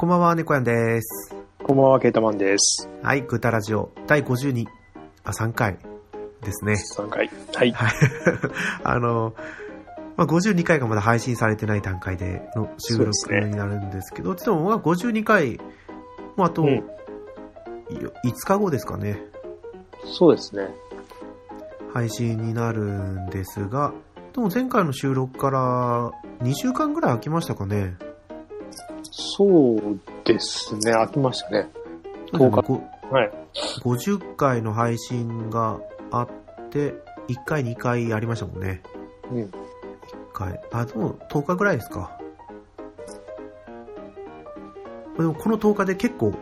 こんばんは、猫やんです。こんばんは、ケータマンです。はい、グータラジオ第52、あ、3回ですね。3回。はい。はい。あの、まあ、52回がまだ配信されてない段階での収録になるんですけど、でもまあ52回、もうあと、うんい5日後ですかね、そうですね。配信になるんですが、でも前回の収録から2週間ぐらい空きましたかね。そうですね。飽きましたね。10日ごはい。50回の配信があって、1回、2回ありましたもんね。うん。1回。あ、でも10日ぐらいですか。でもこの10日で結構、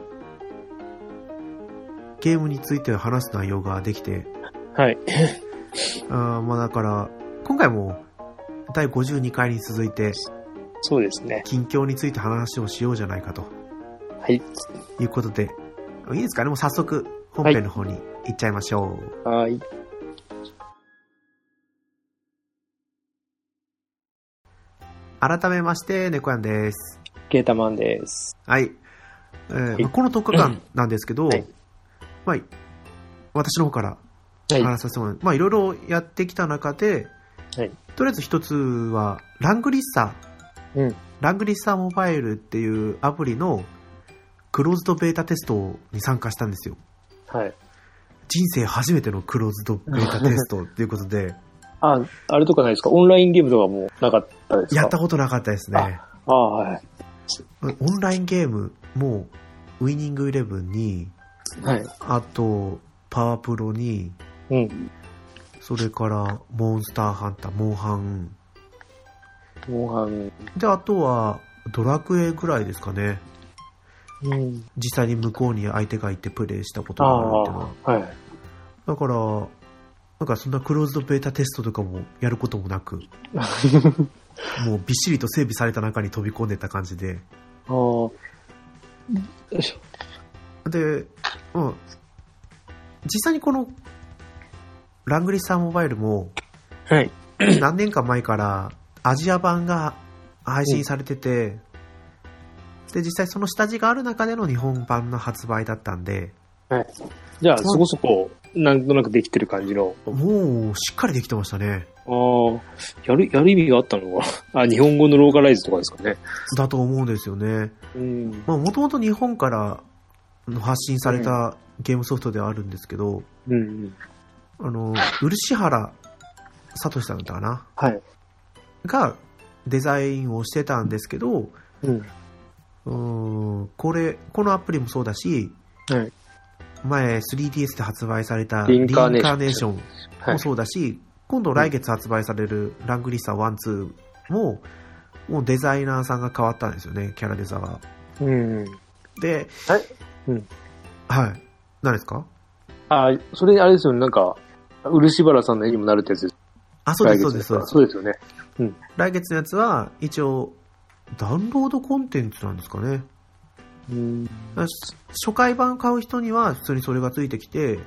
ゲームについて話す内容ができて、はい。あーまあだから、今回も第52回に続いて、そうですね。近況について話をしようじゃないかとはい。いうことで、いいですか？ねもう早速本編の方に行っちゃいましょう。はい。改めまして、猫やんです。ケータマンです。はい。えーいまあこの10日間なんですけど、はいまあ、私の方からはい。話させてもらう。まあ、いろいろやってきた中で、はいとりあえず一つは、ラングリッサー、うん。ラングリッサーモバイルっていうアプリのクローズドベータテストに参加したんですよ。はい。人生初めてのクローズドベータテストっていうことで、あ、あれとかないですか？オンラインゲームとかもなかったですか？やったことなかったですね。ああ、はい。オンラインゲームも、ウイニングイレブンに、はい。あと、パワープロに、うん。それから、モンスターハンター、モンハン。モンハン。で、あとは、ドラクエぐらいですかね。うん。実際に向こうに相手がいてプレイしたことあがあるっていうのは。あ、はい。だから、なんかそんなクローズドベータテストとかもやることもなく、もうびっしりと整備された中に飛び込んでった感じで。ああ。で、うん。実際にこの、ラングリッサーモバイルも、はい。何年か前からアジア版が配信されてて、で、実際その下地がある中での日本版の発売だったんで、はい。じゃあ、そこそこ、なんとなくできてる感じの。もうしっかりできてましたね。ああ、やる、やる意味があったのか。あ、日本語のローカライズとかですかね。だと思うんですよね。うん。まあ、もともと日本からの発信されたゲームソフトではあるんですけど、うん。あの、漆原聡さんだったかなはい。がデザインをしてたんですけど、うん。うーんこれ、このアプリもそうだし、はい。前 3DS で発売されたリンカーネーション。もそうだし、今度来月発売されるラングリッサー1、2も、もうデザイナーさんが変わったんですよね、キャラデザが。うん。で、はいうんはい。何ですか？あ、それあれですよね、なんか、漆原さんの絵にもなるってやつです。あ、そうです、そうです、そうです。そうですよね。来月のやつは、一応、ダウンロードコンテンツなんですかね。うん。初回版買う人には普通にそれがついてきて、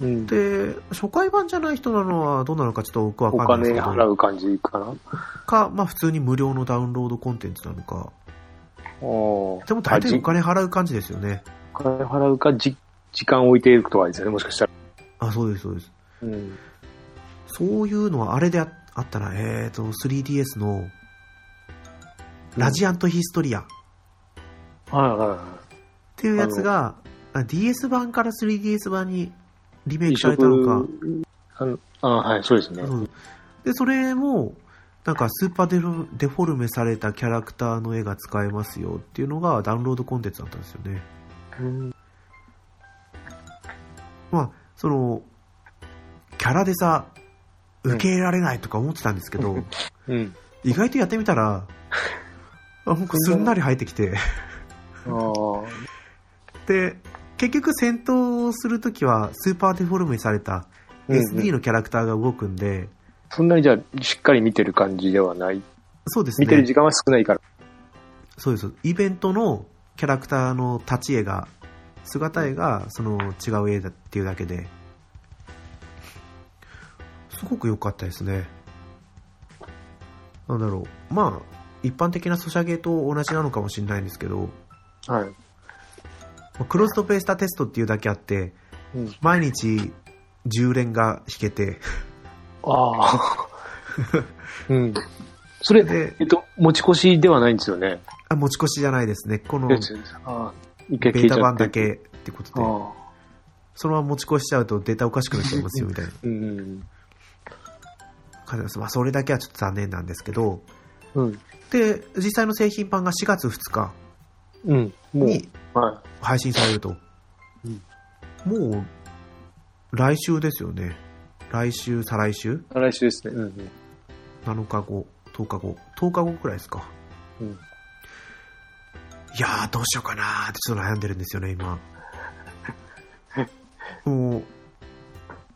うん。で、初回版じゃない人なのはどうなのかちょっと僕はおわかんないですけど、金払う感じかな？か、まあ普通に無料のダウンロードコンテンツなのか。おでも大体お金払う感じですよね。お金払うか、じ、時間置いていくとかですよね、もしかしたら。あ、そうです、そうです。うん。そういうのはあれでああったら、えーと、3DS の、ラジアントヒストリアっはいはいはていうやつが、あ DS 版から 3DS 版にリメイい。クされたのか。あのあはい、そうですね。うんで、それも、なんかスーパーデフデフォルメされたキャラクターの絵が使えますよっていうのがダウンロードコンテンツだったんですよね。うんまあ、その、キャラでさ、受け入れられないとか思ってたんですけど、うん。意外とやってみたら、あなんかすんなり入ってきて。で、結局戦闘をするときはスーパーデフォルメされたうんうん SD のキャラクターが動くんで、そんなにじゃあ、しっかり見てる感じではない。そうですね。見てる時間は少ないから。そうです。イベントのキャラクターの立ち絵が、姿絵がその違う絵だっていうだけで、すごく良かったですね。なんだろう。まあ、一般的なソシャゲと同じなのかもしれないんですけど、はい。まあクロストペースターテストっていうだけあって、うん。毎日10連が弾けて、ああ。うん。それ、で、えっと、持ち越しではないんですよね。あ持ち越しじゃないですね。このベ。ータ版だけってことで。そのまま持ち越しちゃうとデータおかしくなっちゃいますよみたいなうん。感じです。まあそれだけはちょっと残念なんですけど、うん。で、実際の製品版が4月2日うん。もう、には配信されると。もう、来週ですよね。来週、再来週い。来週ですね。うんうん。7日後、10日後、10日後くらいですか。うん。いやー、どうしようかなーってちょっと悩んでるんですよね、今。もう、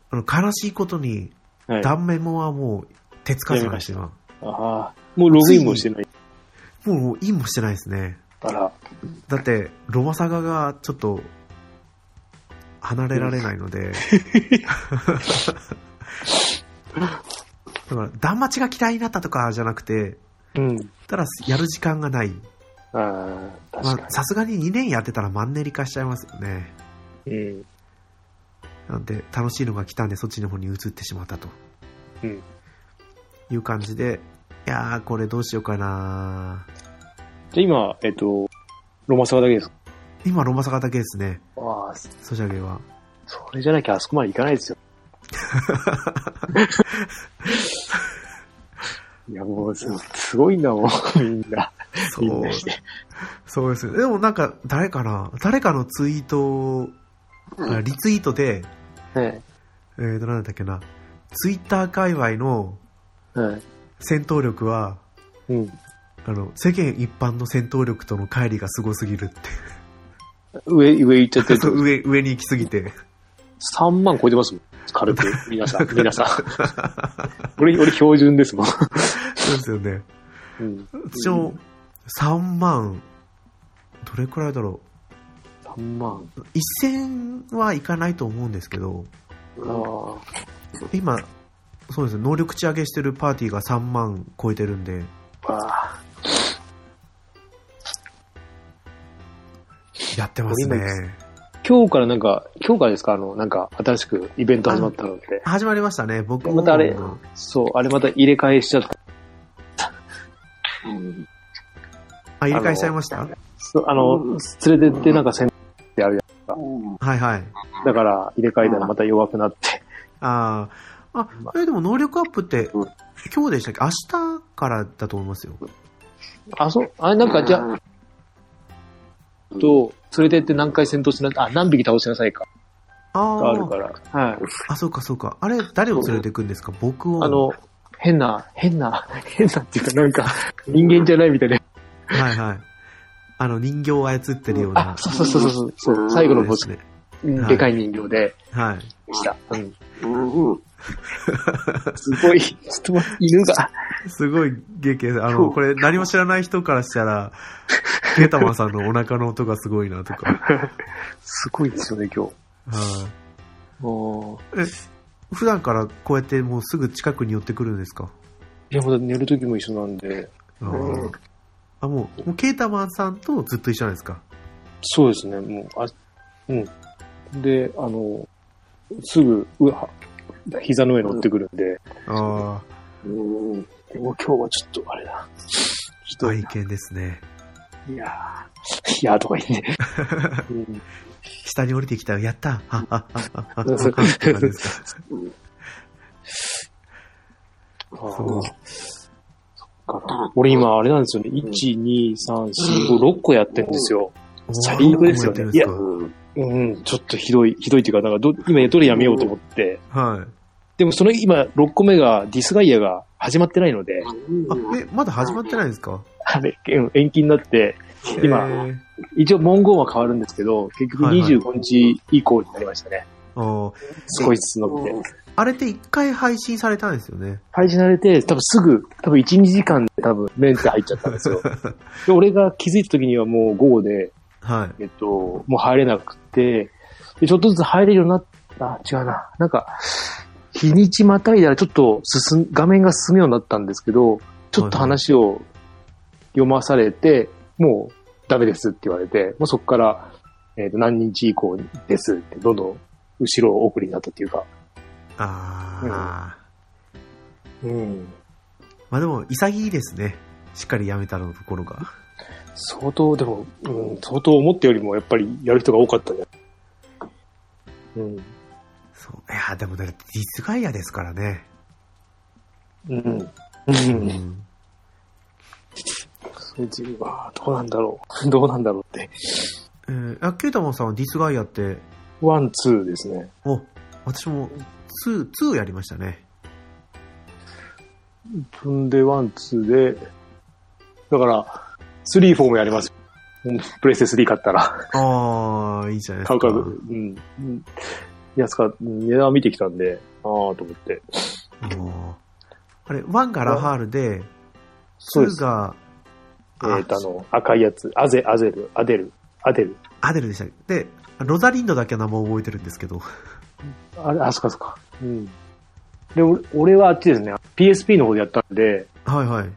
あの悲しいことに、はい。断面もはもう、手つかずして今。ああ。もうログインもしてない。もう、インもしてないですね。あら。だって、ロマサガがちょっと、離れられないので。だから、断末が嫌いになったとかじゃなくて、うん。ただ、やる時間がない。ああ、確かまあ、さすがに2年やってたらマンネリ化しちゃいますよね。に。うん。なんで、楽しいのが来たんで、そっちの方に移ってしまったとうん。いう感じで、いやー、これどうしようかなじゃあ今、えっと、ロマサガだけですか？今、ロマサガだけですね、ああ、ソシャゲは。それじゃなきゃあそこまで行かないですよ。いや、もうす、すごいんだもん、みんな。みんそうなして。そうですよ。でもなんか、誰かな？誰かのツイート、あリツイートで、はい。えーと、なんだっけな、ツイッター界隈のはい。戦闘力は、うん。あの、世間一般の戦闘力との乖離がすごすぎるって。上、上行っちゃってる 上、上に行きすぎて。3万超えてますもん。軽く。皆さん、皆さん。俺、俺標準ですもん。そうですよね。うん。私も、3万、どれくらいだろ3万。う。1000はいかないと思うんですけど、あ今、そうですね、能力値上げしてるパーティーが3万超えてるんで。やってます今ね。今日からなんか、今日からですか？あの、なんか、新しくイベント始まったのって。始まりましたね、僕も。またあれそう、あれまた入れ替えしちゃった。あ、入れ替えしちゃいました？あの、連れてってなんか戦ってあるやはいはい。ん。だから、入れ替えたらまた弱くなって。ああ。あ、え、でも能力アップってうん、今日でしたっけ？明日からだと思いますよ。あ、そう、あれなんかじゃあ、と、連れてって何回戦闘しな、あ、何匹倒しなさいか。ああがあるか。ら。はい。あ、そうかそうか。あれ、誰を連れてくんですか？僕を。あの、変な、変な、変なっていうかなんか、人間じゃないみたいな。はいはい。あの、人形を操ってるようなあ、。そうそうそうそう。そう最後のボスです、ね。うんはいでかい人形ではい。した。うん。すごい、ちょっと犬が、すごい劇です。あの、これ何も知らない人からしたら、ケータマンさんのお腹の音がすごいなとか。すごいですよね、今日。はい。もう、え、普段からこうやってもうすぐ近くに寄ってくるんですか？いや、もう寝る時も一緒なんで、あーあ、もう、もうケータマンさんとずっと一緒なんですかそうですね、もう、あ、うん。で、あの、すぐ、うわ、膝の上乗ってくるんで、あうん。でも今日はちょっと、あれだ。ちあ、ょっ愛犬ですね。と、いやー、いやーとか言って。うん下に降りてきたよ。やったあ、あ、あ、あ、あ、あ、そうですかあそう俺今、あれなんですよね。1、2、3、4、5、6個やってんですよ。最悪ですよねおーやうん、ちょっとひどい、ひどいっていうか、なんかど、今どれやめようと思って。はい。でもその今、6個目が、ディスガイアが始まってないので、あ、え、まだ始まってないんですか？あれ、うん延期になって、今えー一応文言は変わるんですけど、結局はいはい25日以降になりましたね。あー少しずつ伸びて。あれって一回配信されたんですよね。配信されて、多分すぐ、多分1、2時間で多分メンテ入っちゃったんですよ。で、俺が気づいた時にはもう午後で、はい。えっと、もう入れなくて、で、ちょっとずつ入れるようになった、違うな。なんか、日にちまたいだらちょっと進ん、画面が進むようになったんですけど、ちょっと話を読まされて、もうダメですって言われて、もうそこから、えっ、と、何日以降ですって、どんどん後ろ送りになったっていうか。ああ、うん。まあでも、潔いですね。しっかりやめたのところが。相当、でも、うん、相当思ったよりもやっぱりやる人が多かったね。うん。そう。いや、でもだってディスガイアですからね。うん。う。うんん。そいつは、どうなんだろう。どうなんだろうって。えー、あ、ケイタマンさんはディスガイアって、 one、two ですね。お、私も、2、2やりましたね。踏んで、 one、two で、だから、スリー、フォーもやります。うんプレステ3買ったら。ああ、いいじゃないですか。買うか、うん。うん安か、値段見てきたんで、ああ、と思って。あれ、1がラハールで、2そうです。が、えっ、と、あの、赤いやつ。アゼ、アゼル、アデル、アデル。アデルでしたで、ロザリンドだけは名前覚えてるんですけど。あれ、あ、そっかそっか。うん。で、俺俺はあっちですね。PSP の方でやったんで、はいはい。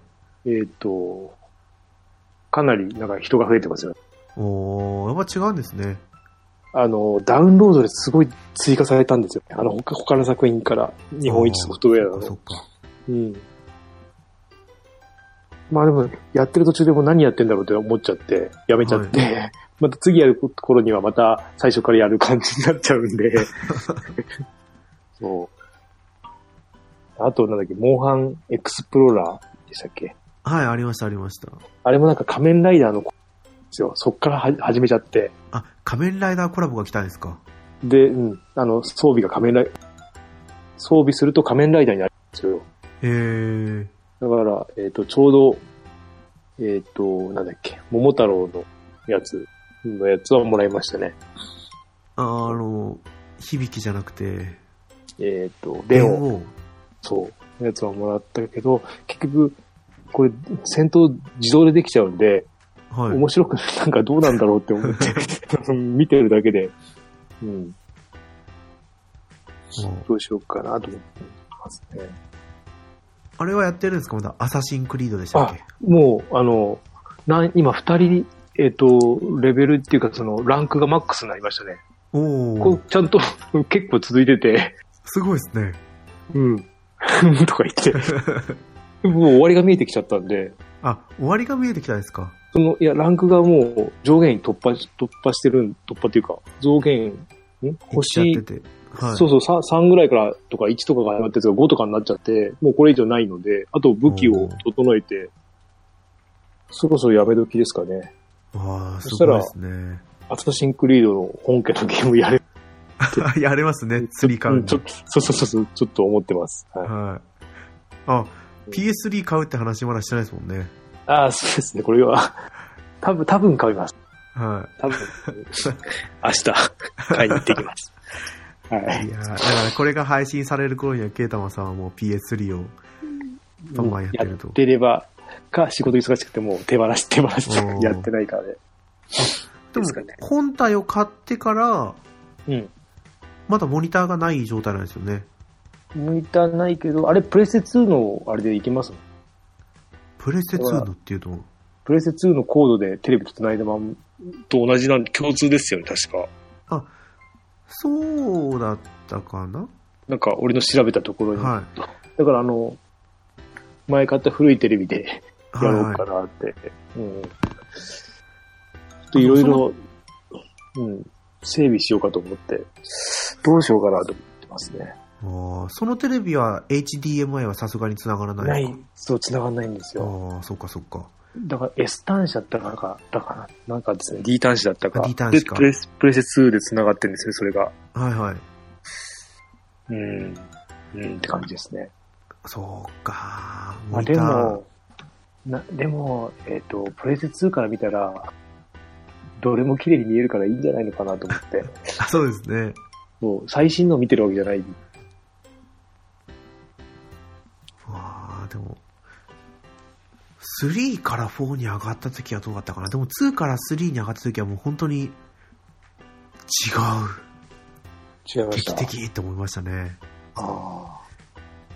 えっ、と、かなりなんか人が増えてますよ。おー、やっぱ違うんですね。あの、ダウンロードですごい追加されたんですよ。あの、他他の作品から、日本一ソフトウェアのそっか。うん。まあでも、やってる途中でもう何やってんだろうって思っちゃって、やめちゃって、また次やる頃にはまた最初からやる感じになっちゃうんで、そう。あと、なんだっけ、モンハンエクスプローラーでしたっけ？はい、ありました、ありました。あれもなんか仮面ライダーの子ですよ。そっからは始めちゃって。あ、仮面ライダーコラボが来たんですか？で、うん、あの、装備が仮面ライ装備すると仮面ライダーになるんですよ。へー。だから、えっ、と、ちょうど、えっ、と、なんだっけ、桃太郎のやつのやつはもらいましたね。ああの、響きじゃなくて、えっ、と、レオ。ン、王。そう、のやつはもらったけど、結局、これ、戦闘自動でできちゃうんで、はい。面白く なんかどうなんだろうって思って、見てるだけで、うん、どうしようかなと思ってますね。あれはやってるんですか？まだアサシンクリードでしたっけ？もう、あの、なん今二人、えっ、と、レベルっていうか、その、ランクがマックスになりましたね。おおこうちゃんと 結構続いてて、すごいですね。うん。とか言って、もう終わりが見えてきちゃったんで、あ、終わりが見えてきたんですか？その、いや、ランクがもう上限突破し、突破してるん、突破っていうか、増減、ん？や星、ってて。はい。そうそう、3, 3ぐらいからとか1とかが始まってるやつが5とかになっちゃって、もうこれ以上ないので、あと武器を整えて、そろそろやめ時ですかね。わあ、すそしたらごいですね。アサシンクリードの本家のゲームやれ、やれますね、釣り買うのうんちょっと、そうそうそうちょっと思ってます。はい、はい。あ、PS3 買うって話まだしてないですもんね。ああ、そうですね、これは、多分、多分買います。は多分、明日、買いに行ってきます。はいい。い。やーだからこれが配信される頃には、ケイタマさんはもう PS3 をバンバンやってるとやってれば、か、仕事忙しくてもう手放し、手放しやってないからね。でも本体を買ってから、うん。まだモニターがない状態なんですよね。モニターないけど、あれ、プレステ2のあれでいけますプレステ2のっていうと、プレステ2のコードでテレビと繋いだまんと同じなんで、共通ですよね、確か。そうだったかな？なんか、俺の調べたところに。はだから、あの、前買った古いテレビでい。やろうかなって。うん。ちょっといろいろ、うん、整備しようかと思って、どうしようかなと思ってますね。そのテレビは HDMI はさすがに繋がらないない、そう、繋がんないんですよ。ああ、そっかそっか。だから S 端子だったかか、だから、なんかですね、D 端子だったか。あ D 端子かでプレス、プレステ2で繋がってるんですね、それが。はいはい。うん。うんって感じですね。そうか。まあでも、な、でも、えっ、と、プレステ2から見たら、どれも綺麗に見えるからいいんじゃないのかなと思って。あそうですね。そう、最新の見てるわけじゃない。わあでも、3から4に上がった時はどうだったかな。でも2から3に上がった時はもう本当に違う。違いました。劇的って思いましたね。あ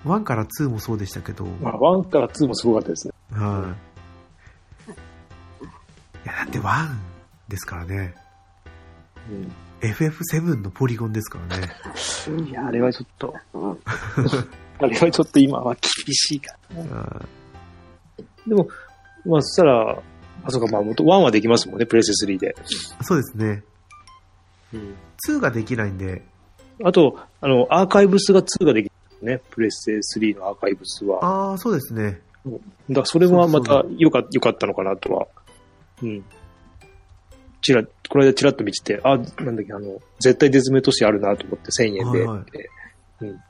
1から2もそうでしたけど、あ。まあ、1から2もすごかったですね。はい。や、だって1ですからね。うん。FF7 のポリゴンですからね。いや、あれはちょっと、うんあれはちょっと今は厳しいかな。あでも、まあ、そしたら、あ、そうか、まあ、元、1はできますもんね、プレステ3で。ーそうですね。うん。2ができないんで、あと、あの、アーカイブスが2ができるね、プレステ3のアーカイブスは。ああ、そうですね。だからそれはまたよかよかったのかなとは。うん。ちら、この間ちらっと見てて、あ、なんだっけ、あの、絶対絶命都市あるなと思って1000円で、はいはいでうん。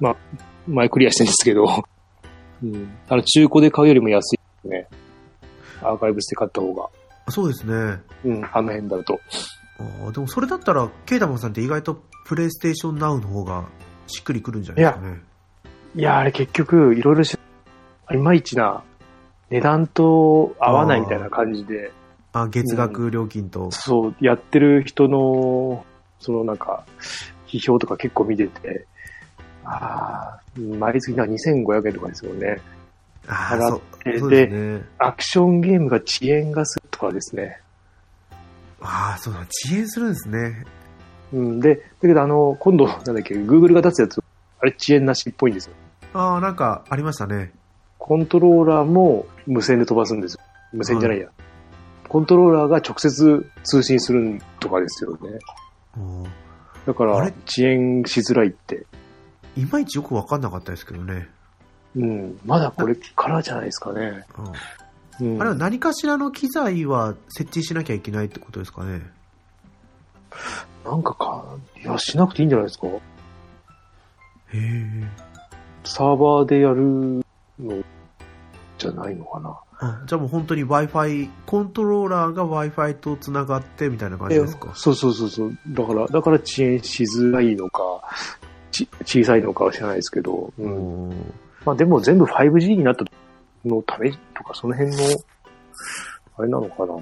まあ、前クリアしてるんですけど、うん。あの、中古で買うよりも安いですね。アーカイブスで買った方が。そうですね。うん、あの辺だと。あーでもそれだったら、ケイタマンさんって意外とプレイステーションナウの方がしっくりくるんじゃないですかね。いや、あれ結局、いろいろし、いまいちな、値段と合わないみたいな感じで、あ月額料金と。そう、やってる人の、そのなんか、批評とか結構見てて、ああ、毎月なんか2500円とかですよね。ああ、払ってそうですね。アクションゲームが遅延がするとかですね。ああ、そうだ、遅延するんですね。うん、で、だけどあの、今度、なんだっけ、Google が出すやつ、あれ遅延なしっぽいんですよ。ああ、なんかありましたね。コントローラーも無線で飛ばすんですよ。無線じゃないや。コントローラーが直接通信するとかですよね。だから、あれ？遅延しづらいって。いまいちよくわかんなかったですけどね。うん、まだこれからじゃないですかね。うんうん、あれは何かしらの機材は設置しなきゃいけないってことですかね。なんかか、いや、しなくていいんじゃないですか？へえ。サーバーでやるのじゃないのかな。あじゃあもう本当に Wi-Fi、コントローラーが Wi-Fi とつながってみたいな感じですか？そうそうそうそう。だから、だから遅延しづらいのか、ち小さいのかは知らないですけど、うん。まあでも全部 5G になったのためとか、その辺の、あれなのかな？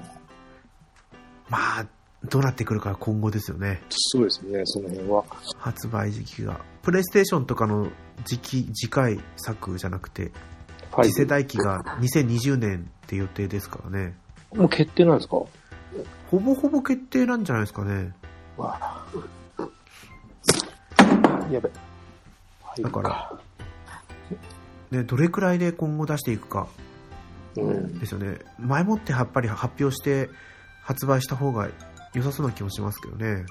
まあ、どうなってくるかは今後ですよね。そうですね、その辺は。発売時期が。プレイステーションとかの時期、次回作じゃなくて、はい次世代機が2020年って予定ですからね。もう決定なんですか？ほぼほぼ決定なんじゃないですかね。わあやべ。はいだから、ね、どれくらいで今後出していくかうん。ですよね。前もってやっぱり発表して発売した方が良さそうな気もしますけどね。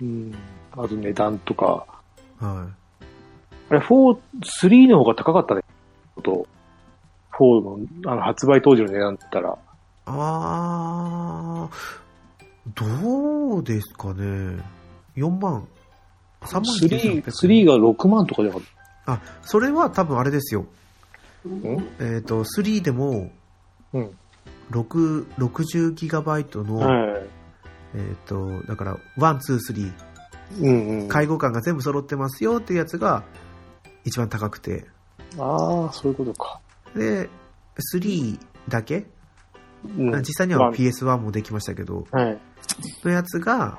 うん。あと値段とか。はあれ、4、3の方が高かったね。と、4の、あの、発売当時の値段だったら。い。あー、どうですかね。4万。3万3、9800 3が6万とかじゃなかっあ、それは多分あれですよ。えっ、と、3でも、うん。6 60GB の、はい。えっ、と、だから、1、2、3、うんうん。介護官が全部揃ってますよっていうやつが一番高くて、ああ、そういうことか。で、3だけ、うん実際には PS1 もできましたけど、はい。のやつが、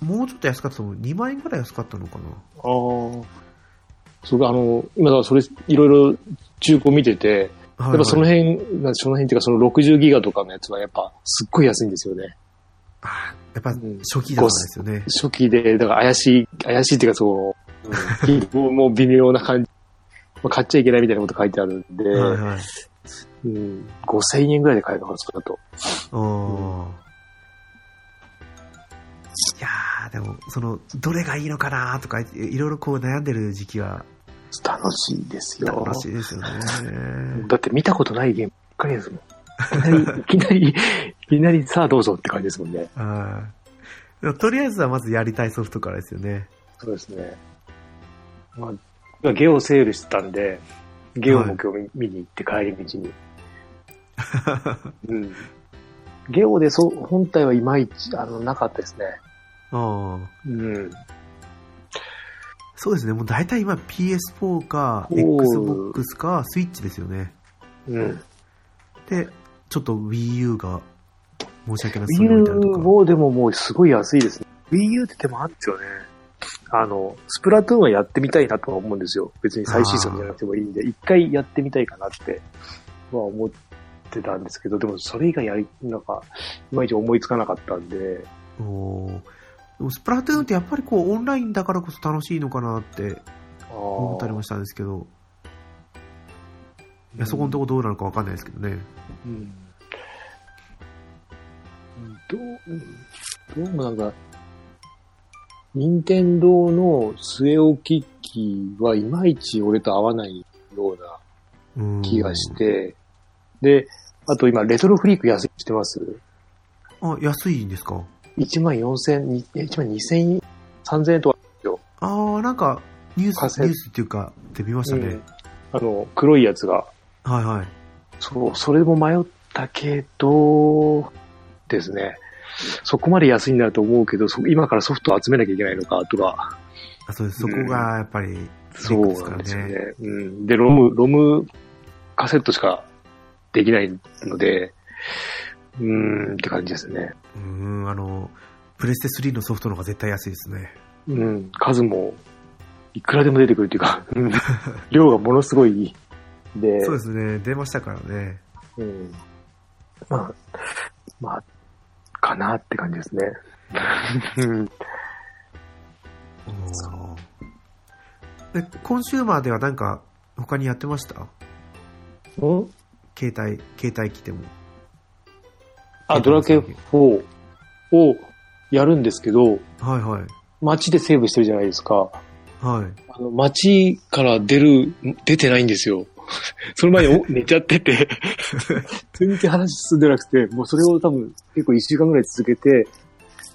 もうちょっと安かったと思う。2万円くらい安かったのかな？ああ。そうか、あの、今だからそれ、いろいろ中古見てて、ややっぱその辺、その辺っていうかその60ギガとかのやつはやっぱすっごい安いんですよね。やっぱうん初期だからですよね。初期で、だから怪しい、怪しいっていうかそう、うん、も うもう微妙な感じ。まあ、買っちゃいけないみたいなこと書いてあるんで、はいはい。うん、5000円ぐらいで買えるのかな、それだと。おーいやー、でも、その、どれがいいのかなとか、いいろいろこう悩んでる時期は楽しいですよ。楽しいですよね。だって見たことないゲームばっかりですもん。いきなり、いきなり、さあどうぞって感じですもんね。とりあえずはまずやりたいソフトからですよね。そうですね。まあ、ゲオセールしてたんで、ゲオも今日見,、に行って帰り道に。うん。ゲオでそう、本体はいまいち、あの、なかったですね。ああ。うん。そうですね。もう大体今 PS4 か、Xbox か、スイッチですよね。うん。で、ちょっと Wii U が申し訳なさ Wii U。もでももうすごい安いですね。Wii U って手もあるんですよね。あの、スプラトゥーンはやってみたいなとは思うんですよ。別に最新作じゃなくてもいいんで、一回やってみたいかなっては思っってたんですけど、でもそれ以外やり、なんか、いまいち思いつかなかったんで、おー。でもスプラトゥーンってやっぱりこうオンラインだからこそ楽しいのかなって思思ったりもしたんですけど、いやそこのとこどうなのかわかんないですけどね。うん。どう、うん。どうもなんか、任天堂の据え置き機はいまいち俺と合わないようなうん気がし。て、で、あと今、レトロフリーク安いしてます？あ、安いんですか ?1 万4000、にえ1万2000、3000円？とか、ああ、なんかニュース、ニュースっていうか、って見ましたね。うんあの、黒いやつが、はいはい。そう、それも迷ったけど、ですね。そこまで安いんだと思うけど、そ今からソフトを集めなきゃいけないのか、とか。あそうです。そこがやっぱり、そうなんですよね。うん。で、ロム、ロムカセットしかできないので、うーんって感じですね。うーん、あの、プレステ3のソフトの方が絶対安いですね。うん。数も、いくらでも出てくるっていうか、うん 量がものすごいで、そうですね。出ましたからね。うん。まあ、まあ、かなって感じですね。うんで、コンシューマーではなんか、他にやってました？うん？携帯、携帯機でも。あ、ドラケ4をやるんですけど、はいはい。街でセーブしてるじゃないですか。はい。あの、街から出る、出てないんですよ。その前にお寝ちゃってて、全然話進んでなくて、もうそれを多分結構一週間ぐらい続けて、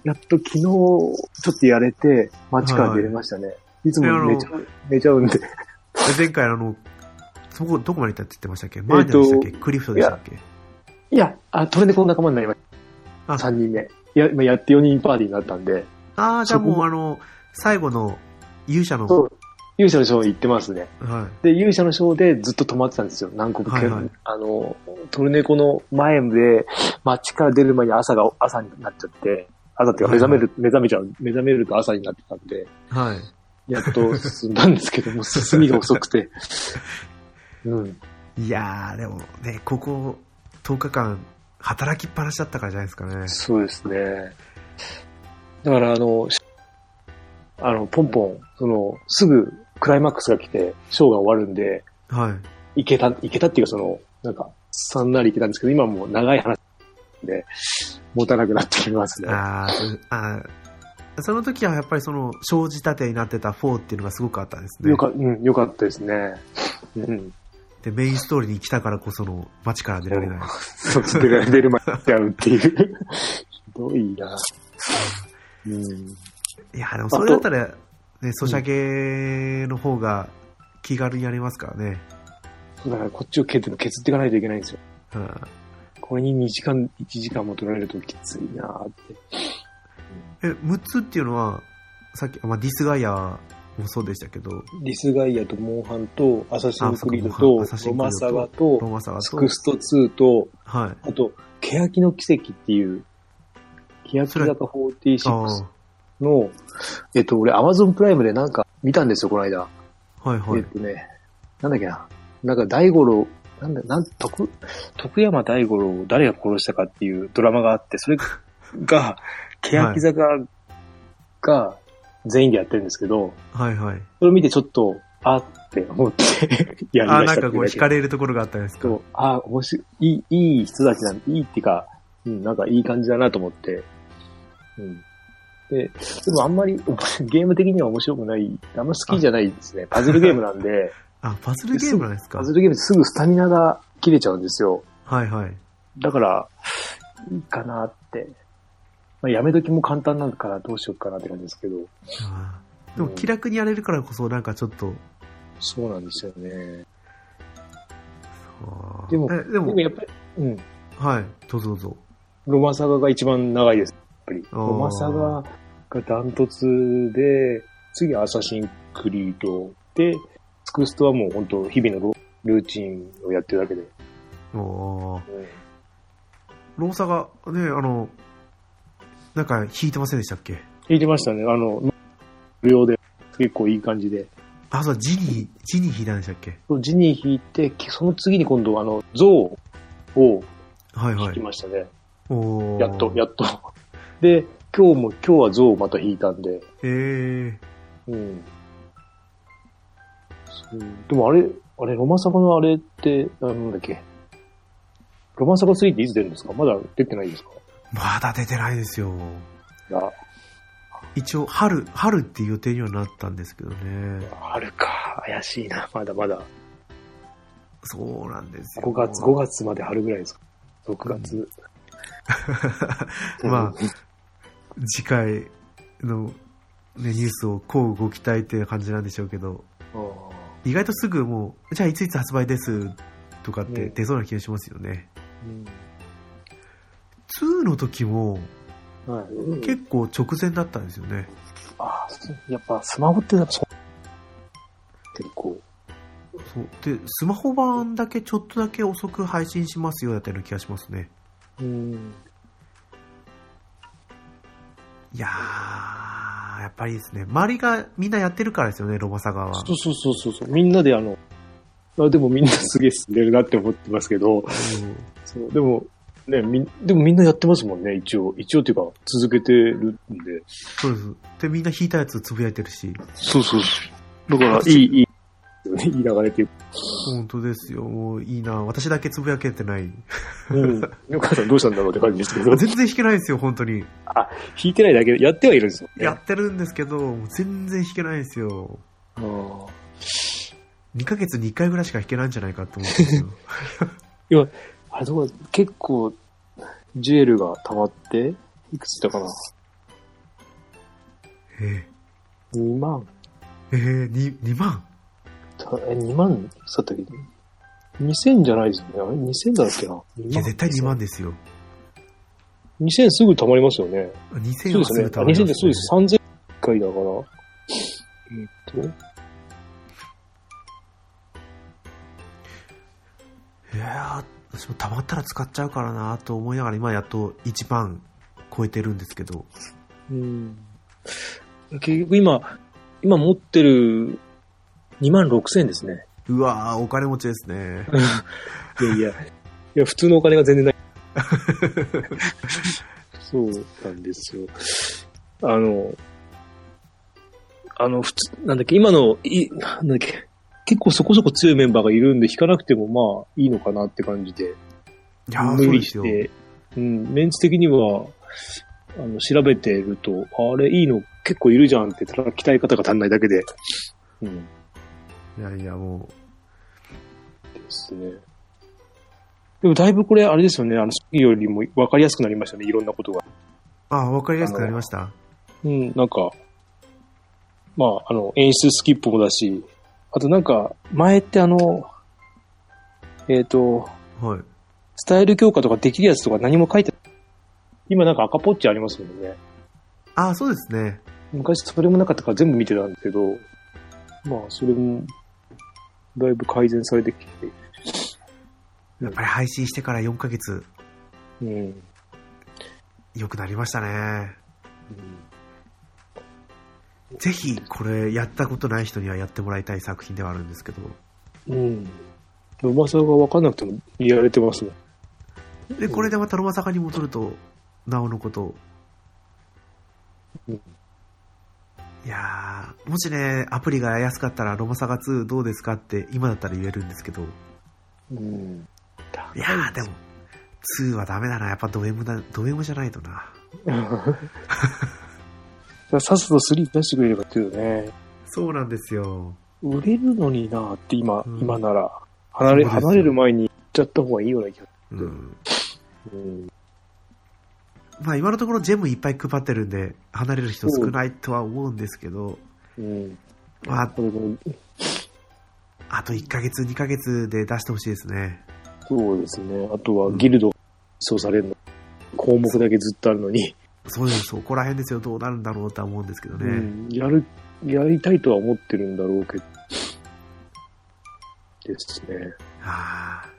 やっと昨日ちょっとやれて、街から出れましたね。いつも寝ちゃう、寝ちゃうんで。で前回あの、そこ、どこまで行ったって言ってましたっけ？マーニャでしたっけ、クリフトでしたっけ？いや、あ、トレネコの仲間になりましあた。3人目。や、まあやって4人パーティーになったんで、ああ、じゃあもうあの、最後の勇者の、勇者のショー行ってますね。はで、勇者のショーでずっと止まってたんですよ。何個も、はいはいあの、トルネコの前で、街から出る前に朝が、朝になっちゃって、朝っていうか目覚める、目覚めちゃう、目覚めると朝になってたんで、い。はい。やっと進んだんですけども、進みが遅くて。うん。いやー、でもね、ここ10日間、働きっぱなしだったからじゃないですかね。そうですね。だから、あの、あの、ポンポン、その、すぐクライマックスが来て、ショーが終わるんで、はい。いけた、いけたっていうか、その、なんか、さんなりいけたんですけど、今もう長い話で、持たなくなってきますね。ああーその時はやっぱりその、生じたてになってた4っていうのがすごくあったんですねよ。か、うん、よかったですね。うん。で、メインストーリーに来たからこその、街から出られない。そっちで出る前にちゃうっていう。ひどいな。うん。いや、でもそれだったら、ね、ソシャゲの方が気軽にやりますからね。だからこっちを削って削っていかないといけないんですよ。うんこれに2時間、1時間も取られるときついなーって。え、6つっていうのは、さっき、まあ、ディスガイアもそうでしたけど、ディスガイアとモンハンと、アサシンクリードとサ、シンロマサガとロ、マサガと、スクスト2と、はい。あと、欅の奇跡っていう、欅坂あ46の、えっと、俺、アマゾンプライムでなんか見たんですよ、この間。あ、はいはい。えっとね、なんだっけな。なんか、大五郎、なんだ、なん、徳、徳山大五郎を誰が殺したかっていうドラマがあって、それが、欅坂が全員でやってるんですけど、はいはい。それを見てちょっと、あって思ってやりあ、ましたなんかこう、惹かれれるところがあったんですか？あ、面白い、いい、いい人たちなんいいっていうか、うん、なんかいい感じだなと思って、うん。で、でもあんまり、ゲーム的には面白くない、あんま好きじゃないですね。パズルゲームなんで、あ、パズルゲームなんですか？パズルゲームすぐスタミナが切れちゃうんですよ。はいはい。だから、いいかなって。まあ、やめ時も簡単なのからどうしようかなって感じですけど。でも気楽にやれるからこそ、なんかちょっと、そうなんですよね。でもえでもでも、やっぱり、うん。はい、どうぞどうぞ。ロマサガが一番長いです。やっぱり。マサガがダントツで、次はアサシンクリードで、スクストはもう本当日々のロルーチンをやってるだけで。おーうんローサが、ね、あの、なんか弾いてませんでしたっけ？弾いてましたね。あの、無料で結構いい感じで。あ、そう、ジニー、ジニー弾いたんでしたっけ？ジニー弾いて、その次に今度あの、ゾウを弾きはいはい。ましたね。おーやっと、やっと。で、今日も、今日は象をまた弾いたんで、えー、うん。そうでもあれ、あれ、ロマサガのあれって、なんだっけ？ロマサガ3っていつ出るんですか？まだ出てないですか？まだ出てないですよ。いや、一応、春、春っていう予定にはなったんですけどね。あるか。怪しいな。まだまだ。そうなんですよ。5月、5月まで春ぐらいですか？6月。まあ、次回の、ね、ニュースをこうご期待っていう感じなんでしょうけど、あ意外とすぐもう、じゃあいついつ発売ですとかってうん出そうな気がしますよね。ー2の時も。結構直前だったんですよね。あそうやっぱスマホってやっぱそう結構。そう。で、スマホ版だけちょっとだけ遅く配信しますよだったような気がしますね。うん。いやー、やっぱりですね。周りがみんなやってるからですよね、ロマサガは。そうそうそうそうそう。みんなであの、あでもみんなすげえ進んでるなって思ってますけど、うんそうでも、ね、みん、でもみんなやってますもんね、一応。一応っていうか、続けてるんで。そうです。で、みんな弾いたやつつぶやいてるし。そうそうそう。だから、いい、いい、いい流れていう。本当ですよ。もういいな。私だけつぶやけてない。うん。お母さんどうしたんだろうって感じですけど。全然弾けないですよ、本当に。弾いてないだけ？で、やってはいるんですよ、ね。やってるんですけど、全然弾けないですよ。あー2ヶ月に1回ぐらいしか弾けないんじゃないかと思ってますよ。あれどうだ？結構、ジュエルが溜まって、いくついたかな？え ?2 万ー、えー、2, 2万？たえ、2万だったっけ ?2000 じゃないですよね。あれ ?2000 だっけな ?2 いや、絶対2万ですよ。2000すぐ溜まりますよね。2000そうですね。はすぐあ2000貯まりま、ですそうです。3000回だから。えーっと、いやー、私も溜まったら使っちゃうからなと思いながら、今やっと1万超えてるんですけど。うん。結局今、今持ってる2万6000ですね。うわー、お金持ちですね。いやいや、いや、普通のお金が全然ない。そうなんですよ。あの、あの、普通、なんだっけ、今の、い、なんだっけ、結構そこそこ強いメンバーがいるんで、弾かなくてもまあいいのかなって感じで、いやー、無理。して、うん、メンツ的には、あの、調べてると、あれいいの結構いるじゃんって、ただ鍛え方が足んないだけで、うん、いやいや、もですね。でもだいぶこれ、あれですよね、あの、初期よりも分かりやすくなりましたね、いろんなことが。う、あー、わかりやすくなりました。うん、なんか、まあ、あの、演出スキップもだし、あとなんか、前ってあの、えっ、と、はい。スタイル強化とかできるやつとか何も書いてない。今なんか赤ポッチありますもんね。あー、そうですね。昔それもなかったから全部見てたんですけど、まあ、それも、だいぶ改善されてきて、やっぱり配信してから4ヶ月、うん。良くなりましたね。ぜひ、これ、やったことない人にはやってもらいたい作品ではあるんですけど。うん。うまさが分かんなくてもやれてますもん。で、これでまたロマサガに戻ると、なおのこと。うんいやー、もしね、アプリが安かったら、ロマサガ2どうですかって、今だったら言えるんですけど。うん。いやー、でも、2はダメだな。やっぱド M だ、ド M じゃないとな。さっさと3出してくれればっていうね。そうなんですよ。売れるのになって今、うん今なら、離れ、離れる前に行っちゃった方がいいような気がうん。うん。まあ今のところジェムいっぱい配ってるんで、離れる人少ないとは思うんですけど、うん。まあ、あと1ヶ月、2ヶ月で出してほしいですね。そうですね。あとはギルド、そうされるの。項目だけずっとあるのに、そうです、そこら辺ですよ。どうなるんだろうとは思うんですけどね。うん。やる、やりたいとは思ってるんだろうけど。ですね。はあ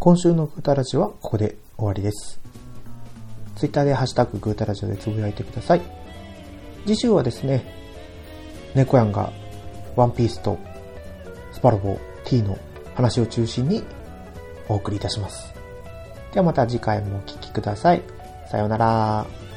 今週のグータラジオはここで終わりです。Twitter でハッシュタググータラジオでつぶやいてください。次週はですね、猫やんがワンピースとスパロボ T の話を中心にお送りいたします。ではまた次回もお聴きください。さようなら。